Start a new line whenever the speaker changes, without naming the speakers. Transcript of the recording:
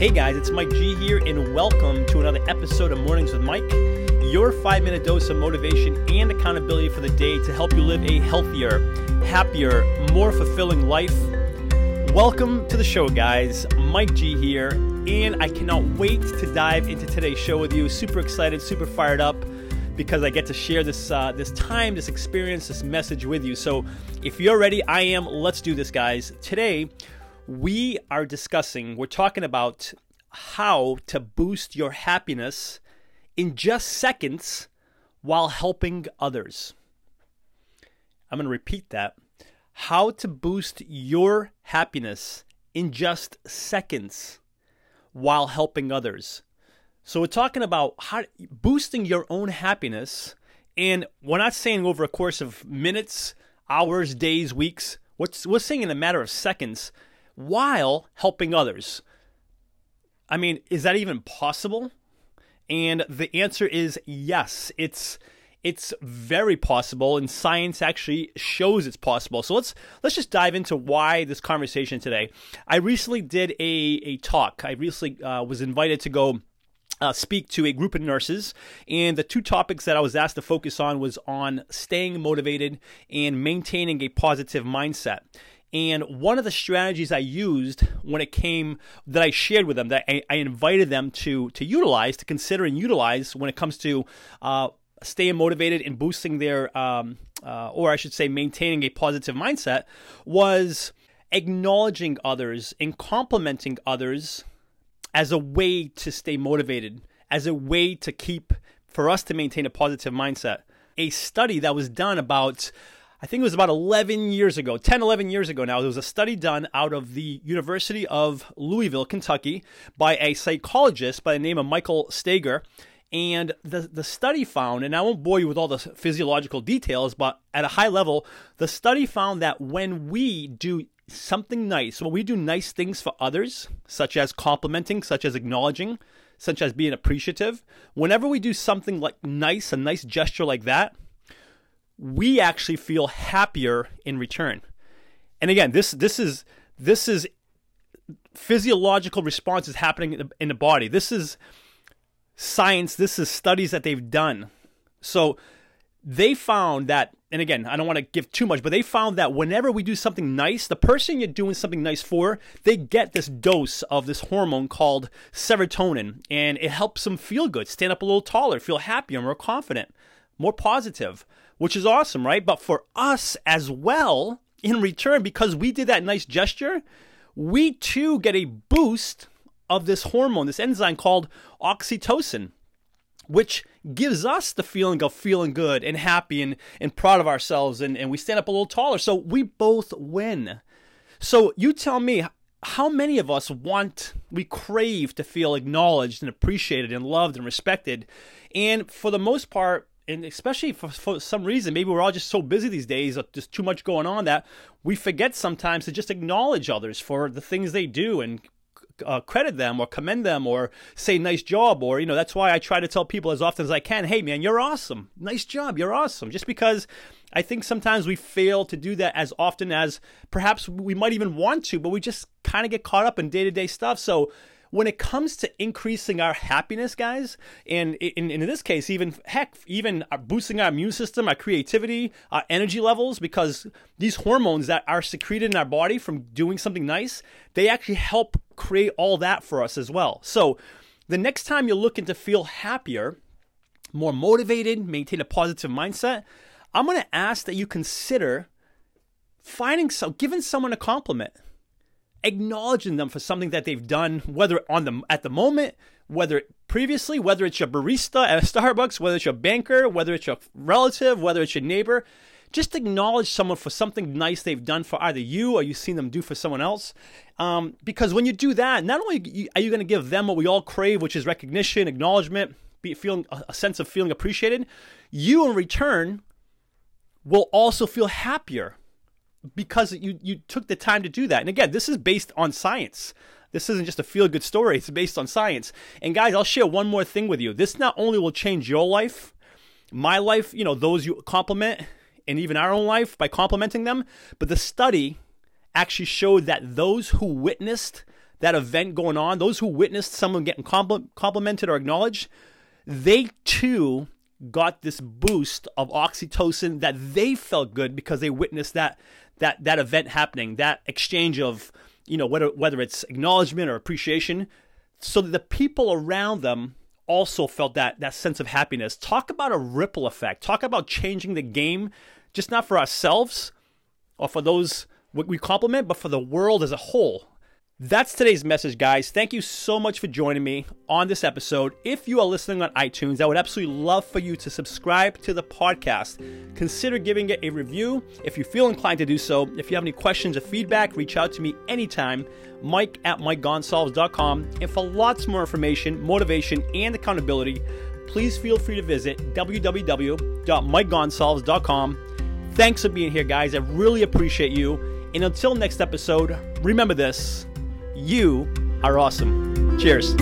Hey guys, it's Mike G here, and welcome to another episode of Mornings with Mike, your five minute dose of motivation and accountability for the day to help you live a healthier, happier, more fulfilling life. Welcome to the show, guys. Mike G here, and I cannot wait to dive into today's show with you. Super excited, super fired up because I get to share this uh, this time, this experience, this message with you. So, if you're ready, I am. Let's do this, guys. Today, we are discussing, we're talking about how to boost your happiness in just seconds while helping others. I'm going to repeat that. How to boost your happiness in just seconds while helping others. So we're talking about how boosting your own happiness and we're not saying over a course of minutes, hours, days, weeks. What's we're saying in a matter of seconds while helping others. I mean, is that even possible? And the answer is yes. It's it's very possible and science actually shows it's possible. So let's let's just dive into why this conversation today. I recently did a a talk. I recently uh, was invited to go uh, speak to a group of nurses, and the two topics that I was asked to focus on was on staying motivated and maintaining a positive mindset. And one of the strategies I used when it came that I shared with them, that I, I invited them to to utilize, to consider and utilize when it comes to uh, staying motivated and boosting their, um, uh, or I should say, maintaining a positive mindset, was acknowledging others and complimenting others as a way to stay motivated, as a way to keep, for us to maintain a positive mindset. A study that was done about I think it was about 11 years ago, 10, 11 years ago now. There was a study done out of the University of Louisville, Kentucky, by a psychologist by the name of Michael Steger. And the, the study found, and I won't bore you with all the physiological details, but at a high level, the study found that when we do something nice, when we do nice things for others, such as complimenting, such as acknowledging, such as being appreciative, whenever we do something like nice, a nice gesture like that, we actually feel happier in return. And again, this this is this is physiological responses happening in the, in the body. This is science. This is studies that they've done. So they found that, and again, I don't want to give too much, but they found that whenever we do something nice, the person you're doing something nice for, they get this dose of this hormone called serotonin, and it helps them feel good, stand up a little taller, feel happier, more confident, more positive which is awesome, right? But for us as well, in return, because we did that nice gesture, we too get a boost of this hormone, this enzyme called oxytocin, which gives us the feeling of feeling good and happy and, and proud of ourselves, and, and we stand up a little taller. So we both win. So you tell me, how many of us want, we crave to feel acknowledged and appreciated and loved and respected? And for the most part, and especially for, for, some reason, maybe we're all just so busy these days, just too much going on that we forget sometimes to just acknowledge others for the things they do and uh, credit them or commend them or say nice job or you know that's why I try to tell people as often as I can, hey man, you're awesome, nice job, you're awesome. Just because I think sometimes we fail to do that as often as perhaps we might even want to, but we just kind of get caught up in day to day stuff. So when it comes to increasing our happiness, guys, and in, in this case, even heck, even boosting our immune system, our creativity, our energy levels, because these hormones that are secreted in our body from doing something nice, they actually help create all that for us as well. So the next time you're looking to feel happier, more motivated, maintain a positive mindset, I'm to ask that you consider finding so giving someone a compliment acknowledging them for something that they've done, whether on the at the moment, whether previously, whether it's your barista at a Starbucks, whether it's your banker, whether it's your relative, whether it's your neighbor. Just acknowledge someone for something nice they've done for either you or you've seen them do for someone else. Um, because when you do that, not only are you going to give them what we all crave, which is recognition, acknowledgement, be feeling a sense of feeling appreciated, you in return will also feel happier because you you took the time to do that. And again, this is based on science. This isn't just a feel good story, it's based on science. And guys, I'll share one more thing with you. This not only will change your life, my life, you know, those you compliment, and even our own life by complimenting them, but the study actually showed that those who witnessed that event going on, those who witnessed someone getting complimented or acknowledged, they too got this boost of oxytocin that they felt good because they witnessed that that that event happening, that exchange of you know whether whether it's acknowledgement or appreciation, so that the people around them also felt that that sense of happiness. Talk about a ripple effect. Talk about changing the game, just not for ourselves or for those we compliment, but for the world as a whole. That's today's message, guys. Thank you so much for joining me on this episode. If you are listening on iTunes, I would absolutely love for you to subscribe to the podcast. Consider giving it a review if you feel inclined to do so. If you have any questions or feedback, reach out to me anytime, mike at mikegonsalves.com. And for lots more information, motivation, and accountability, please feel free to visit www.mikegonsalves.com. Thanks for being here, guys. I really appreciate you. And until next episode, remember this you are awesome. Cheers.